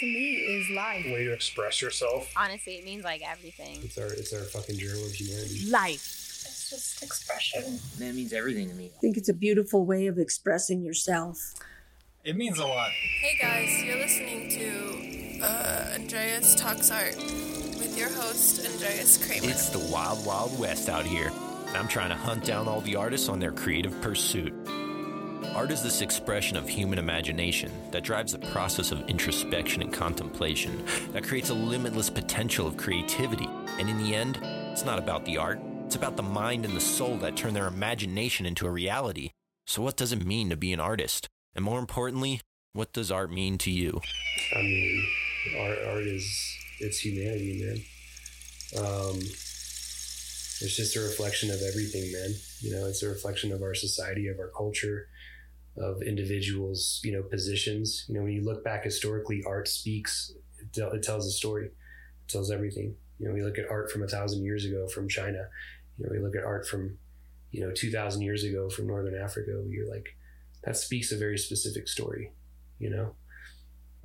to me is life. way to express yourself. Honestly, it means like everything. It's our it's our fucking journal of humanity. Life. It's just expression. That means everything to me. I think it's a beautiful way of expressing yourself. It means a lot. Hey guys, you're listening to uh, Andreas Talks Art with your host, Andreas Kramer. It's the wild, wild west out here. I'm trying to hunt down all the artists on their creative pursuit. Art is this expression of human imagination that drives the process of introspection and contemplation, that creates a limitless potential of creativity. And in the end, it's not about the art, it's about the mind and the soul that turn their imagination into a reality. So, what does it mean to be an artist? And more importantly, what does art mean to you? I mean, art art is it's humanity, man. Um, it's just a reflection of everything, man. You know, it's a reflection of our society, of our culture, of individuals. You know, positions. You know, when you look back historically, art speaks. It, tell, it tells a story. It tells everything. You know, we look at art from a thousand years ago from China. You know, we look at art from, you know, two thousand years ago from Northern Africa. You're like, that speaks a very specific story. You know,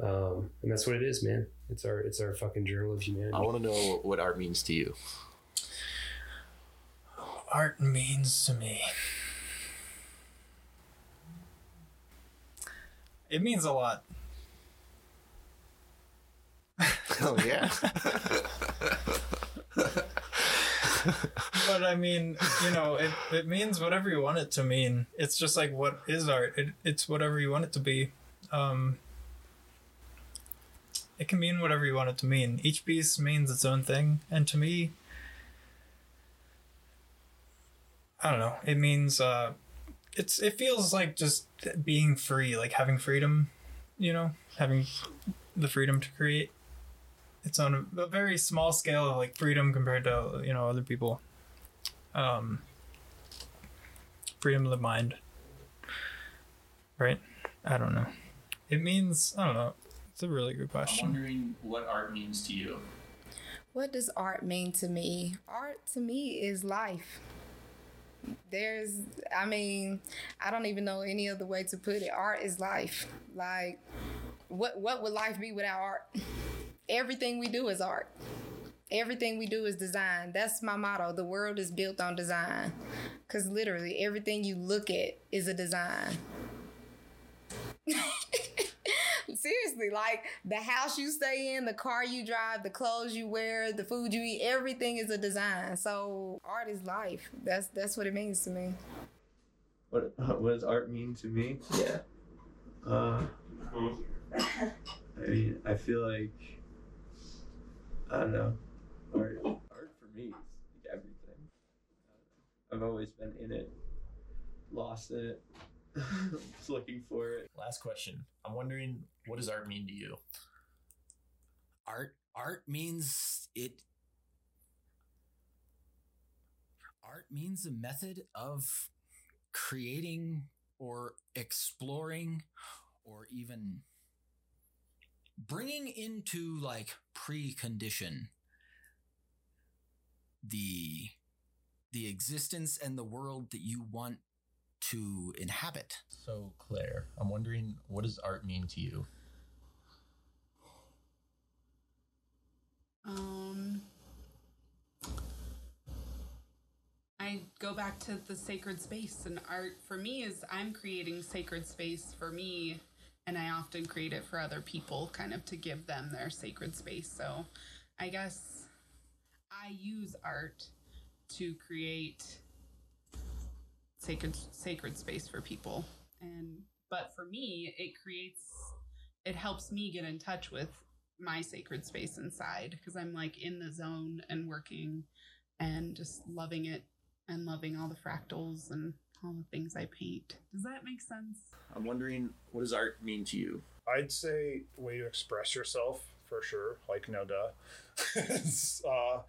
um, and that's what it is, man. It's our it's our fucking journal of humanity. I want to know what art means to you. Art means to me. It means a lot. Oh, yeah. But I mean, you know, it, it means whatever you want it to mean. It's just like what is art? It, it's whatever you want it to be. Um, it can mean whatever you want it to mean. Each piece means its own thing, and to me, I don't know. It means uh, it's it feels like just being free, like having freedom. You know, having the freedom to create. It's on a, a very small scale of like freedom compared to you know other people. Um, freedom of the mind. Right? I don't know. It means I don't know. It's a really good question. I'm wondering what art means to you. What does art mean to me? Art to me is life. There's, I mean, I don't even know any other way to put it. Art is life. Like, what what would life be without art? Everything we do is art. Everything we do is design. That's my motto. The world is built on design. Because literally, everything you look at is a design. Seriously, like the house you stay in, the car you drive, the clothes you wear, the food you eat, everything is a design. So art is life. That's that's what it means to me. What what does art mean to me? Yeah. Uh, I mean, I feel like I don't know. Art art for me is like everything. I've always been in it, lost in it, just looking for it. Last question. I'm wondering what does art mean to you? Art art means it art means a method of creating or exploring or even bringing into like precondition the the existence and the world that you want to inhabit. So, Claire, I'm wondering what does art mean to you? Um, I go back to the sacred space, and art for me is I'm creating sacred space for me, and I often create it for other people, kind of to give them their sacred space. So I guess I use art to create sacred sacred space for people, and but for me, it creates it helps me get in touch with my sacred space inside because I'm like in the zone and working and just loving it and loving all the fractals and all the things I paint. Does that make sense? I'm wondering what does art mean to you? I'd say way to express yourself for sure. Like no duh. uh,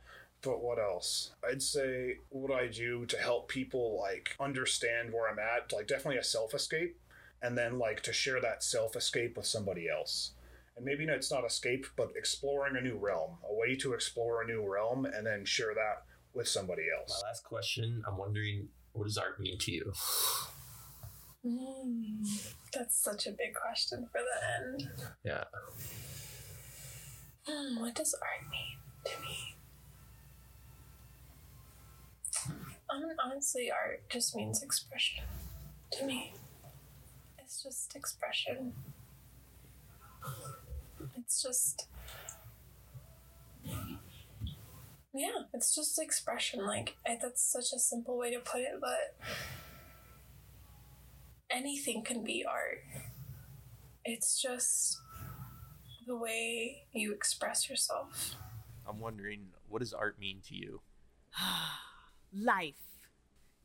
but what else? I'd say what I do to help people like understand where I'm at. Like definitely a self escape, and then like to share that self escape with somebody else. And maybe it's not escape, but exploring a new realm, a way to explore a new realm, and then share that with somebody else. My last question. I'm wondering what does art mean to you? Mm, that's such a big question for the end. Yeah. Hmm, what does art mean to me? Um, honestly, art just means expression to me. It's just expression. It's just. Yeah, it's just expression. Like, I, that's such a simple way to put it, but anything can be art. It's just the way you express yourself. I'm wondering, what does art mean to you? life.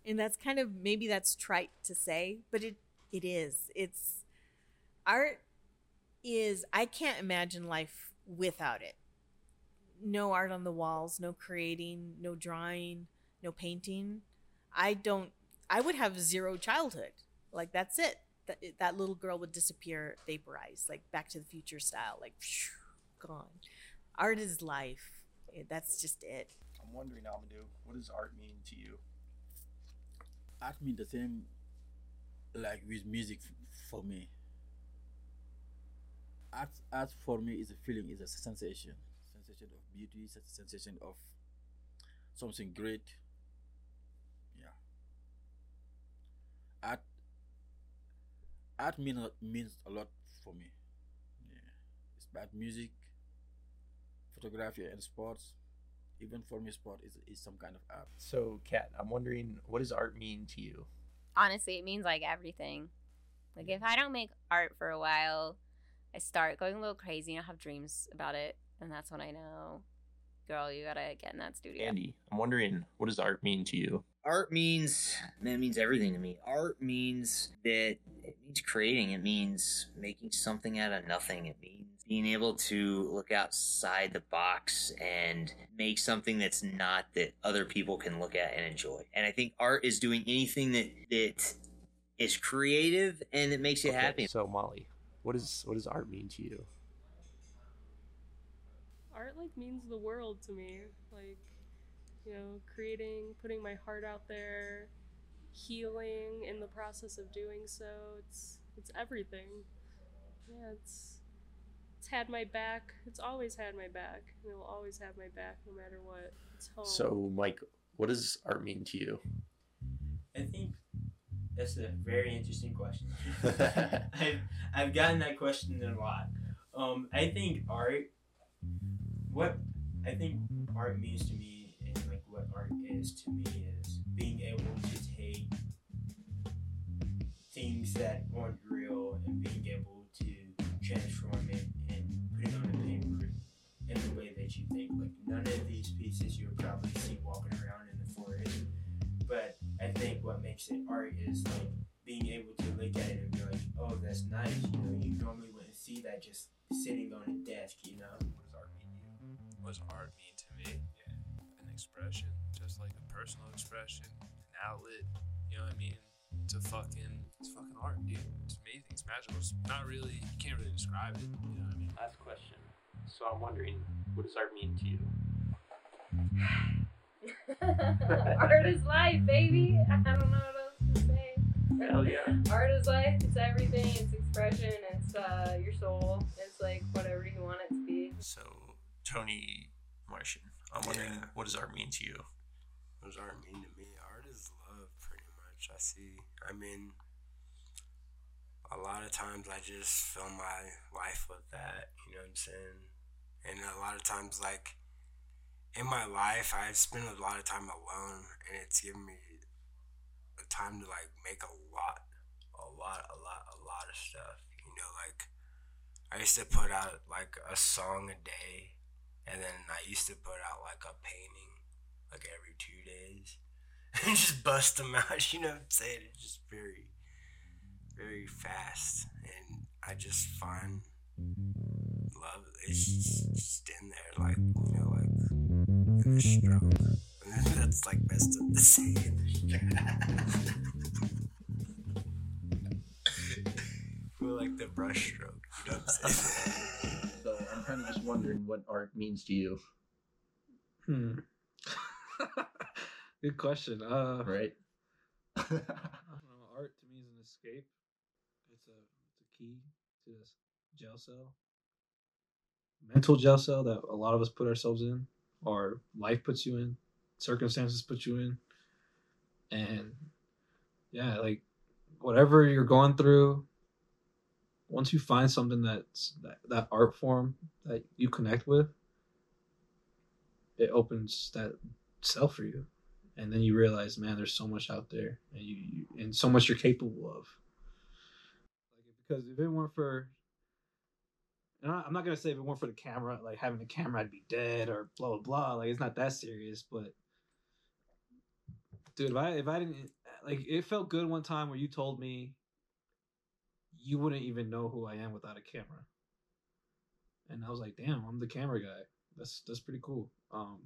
And that's kind of maybe that's trite to say, but it it is. It's art is I can't imagine life without it. No art on the walls, no creating, no drawing, no painting. I don't I would have zero childhood. Like that's it. That that little girl would disappear, vaporize, like back to the future style, like phew, gone. Art is life. That's just it. I'm wondering, Amadou, what does art mean to you? Art means the same, like with music for me. Art, art for me is a feeling, is a sensation, sensation of beauty, sensation of something great. Yeah. Art, art mean, means a lot for me. Yeah. It's about music, photography, and sports even for me sport is, is some kind of art. So kat i'm wondering what does art mean to you? Honestly it means like everything. Like if i don't make art for a while i start going a little crazy and i have dreams about it and that's when i know girl you gotta get in that studio. Andy i'm wondering what does art mean to you? Art means man, it means everything to me. Art means that it means creating. It means making something out of nothing. It means being able to look outside the box and make something that's not that other people can look at and enjoy. And I think art is doing anything that that is creative and it makes you okay, happy. So Molly, what does what does art mean to you? Art like means the world to me. Like, you know, creating, putting my heart out there, healing in the process of doing so. It's it's everything. Yeah, it's it's had my back. It's always had my back, and it will always have my back no matter what. It's home. So, Mike, what does art mean to you? I think that's a very interesting question. I've I've gotten that question a lot. Um, I think art. What I think art means to me, and like what art is to me, is being able to take things that aren't real and being able to transform it in the way that you think. Like none of these pieces you'll probably see walking around in the forest. But I think what makes it art is like being able to look at it and be like, oh, that's nice. You know, you normally wouldn't see that just sitting on a desk. You know. What does art mean to you? What does art mean to me? Yeah, an expression, just like a personal expression, an outlet. You know what I mean? It's a fucking, it's fucking art, dude. It's amazing. It's magical. It's not really, you can't really describe it. You know what I mean? Last question. So I'm wondering, what does art mean to you? Art is life, baby. I don't know what else to say. Hell yeah. Art is life. It's everything. It's expression. It's uh, your soul. It's like whatever you want it to be. So, Tony Martian, I'm wondering, Yeah. what does art mean to you? What does art mean to me? Art is love, pretty much. I see. I mean, a lot of times I just fill my life with that. You know what I'm saying? And a lot of times, like in my life, I've spent a lot of time alone, and it's given me the time to like make a lot, a lot, a lot, a lot of stuff. You know, like I used to put out like a song a day, and then I used to put out like a painting like every two days and just bust them out. You know what I'm saying? It's just very, very fast, and I just find love. It's just, just in there, like you know, like in the stroke. That's like best of to say. In the stroke. Feel like the brush stroke. You know what I'm saying? So I'm kind of just wondering what art means to you. Hmm. Good question. Uh, right. I don't know, art to me is an escape. It's a it's a key to this jail cell. Mental jail cell that a lot of us put ourselves in, or life puts you in, circumstances put you in, and yeah, like whatever you're going through, once you find something that's that, that art form that you connect with, it opens that cell for you, and then you realize, man, there's so much out there, and you, you and so much you're capable of. Because if it weren't for and I- I'm not gonna say if it weren't for the camera, like having the camera, I'd be dead or blah blah blah. Like it's not that serious, but dude, if I if I didn't like, it felt good one time where you told me you wouldn't even know who I am without a camera, and I was like, damn, I'm the camera guy. That's that's pretty cool. Um,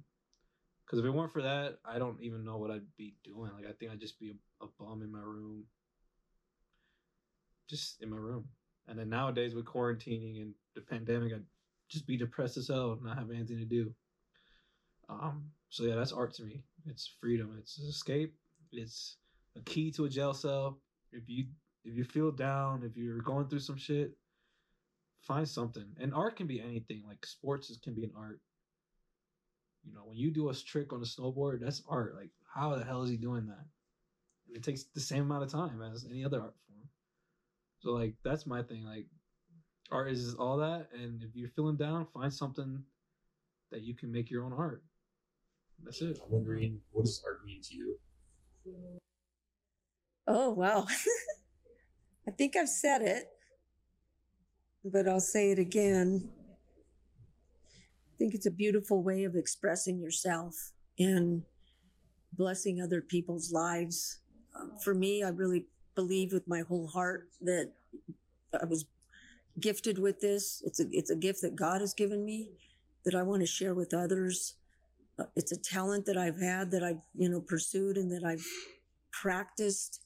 because if it weren't for that, I don't even know what I'd be doing. Like I think I'd just be a, a bum in my room, just in my room. And then nowadays with quarantining and the pandemic, I'd just be depressed as hell, and not have anything to do. Um, so yeah, that's art to me. It's freedom. It's escape. It's a key to a jail cell. If you if you feel down, if you're going through some shit, find something. And art can be anything. Like sports can be an art. You know, when you do a trick on a snowboard, that's art. Like, how the hell is he doing that? And It takes the same amount of time as any other art form. So like that's my thing. Like art is all that, and if you're feeling down, find something that you can make your own art. That's it. I'm wondering, what does art mean to you? Oh, wow. I think I've said it, but I'll say it again. I think it's a beautiful way of expressing yourself and blessing other people's lives. Um, for me, I really believe with my whole heart that I was gifted with this. It's a it's a gift that God has given me that I want to share with others. Uh, it's a talent that I've had that I've you know pursued and that I've practiced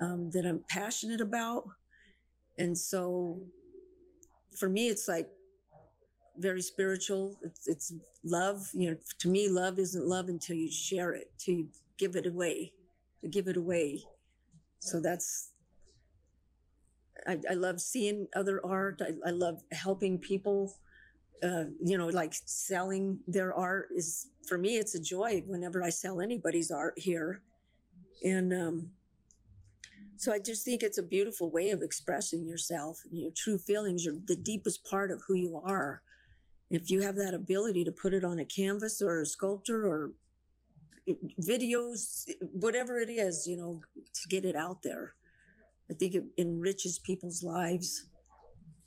um, that I'm passionate about. And so for me, it's like very spiritual. It's, it's love. You know, to me, love isn't love until you share it, till you give it away, to give it away. So that's, I, I love seeing other art. I, I love helping people. Uh, you know, like selling their art is for me, it's a joy whenever I sell anybody's art here. And, um, so I just think it's a beautiful way of expressing yourself and your true feelings. You're the deepest part of who you are. If you have that ability to put it on a canvas or a sculpture or videos, whatever it is, you know, to get it out there, I think it enriches people's lives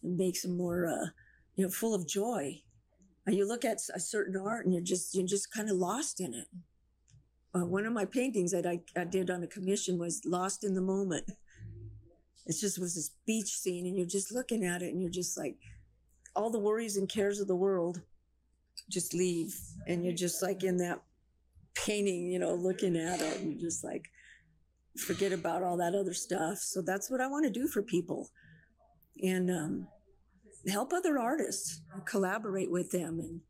and makes them more, uh, you know, full of joy. And you look at a certain art and you're just, you're just kind of lost in it. Uh, one of my paintings that I, I did on a commission was lost in the moment. It just was this beach scene and you're just looking at it and you're just like all the worries and cares of the world just leave and you're just like in that painting you know looking at it and just like forget about all that other stuff so that's what i want to do for people and um, help other artists collaborate with them and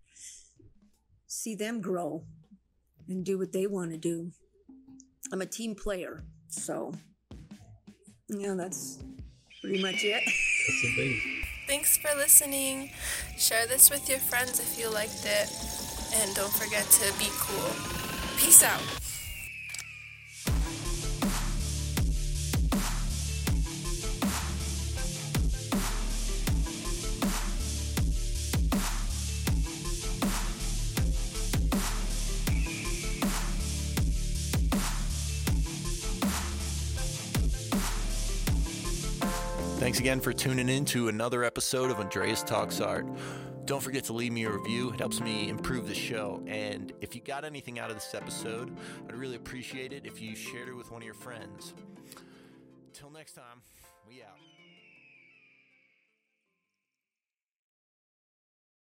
see them grow and do what they want to do. I'm a team player, so yeah, that's pretty much it. That's the thing. Thanks for listening. Share this with your friends if you liked it. And don't forget to be cool. Peace out. Thanks again for tuning in to another episode of Andreas Talks Art. Don't forget to leave me a review. It helps me improve the show. And if you got anything out of this episode, I'd really appreciate it if you shared it with one of your friends. Till next time, we out.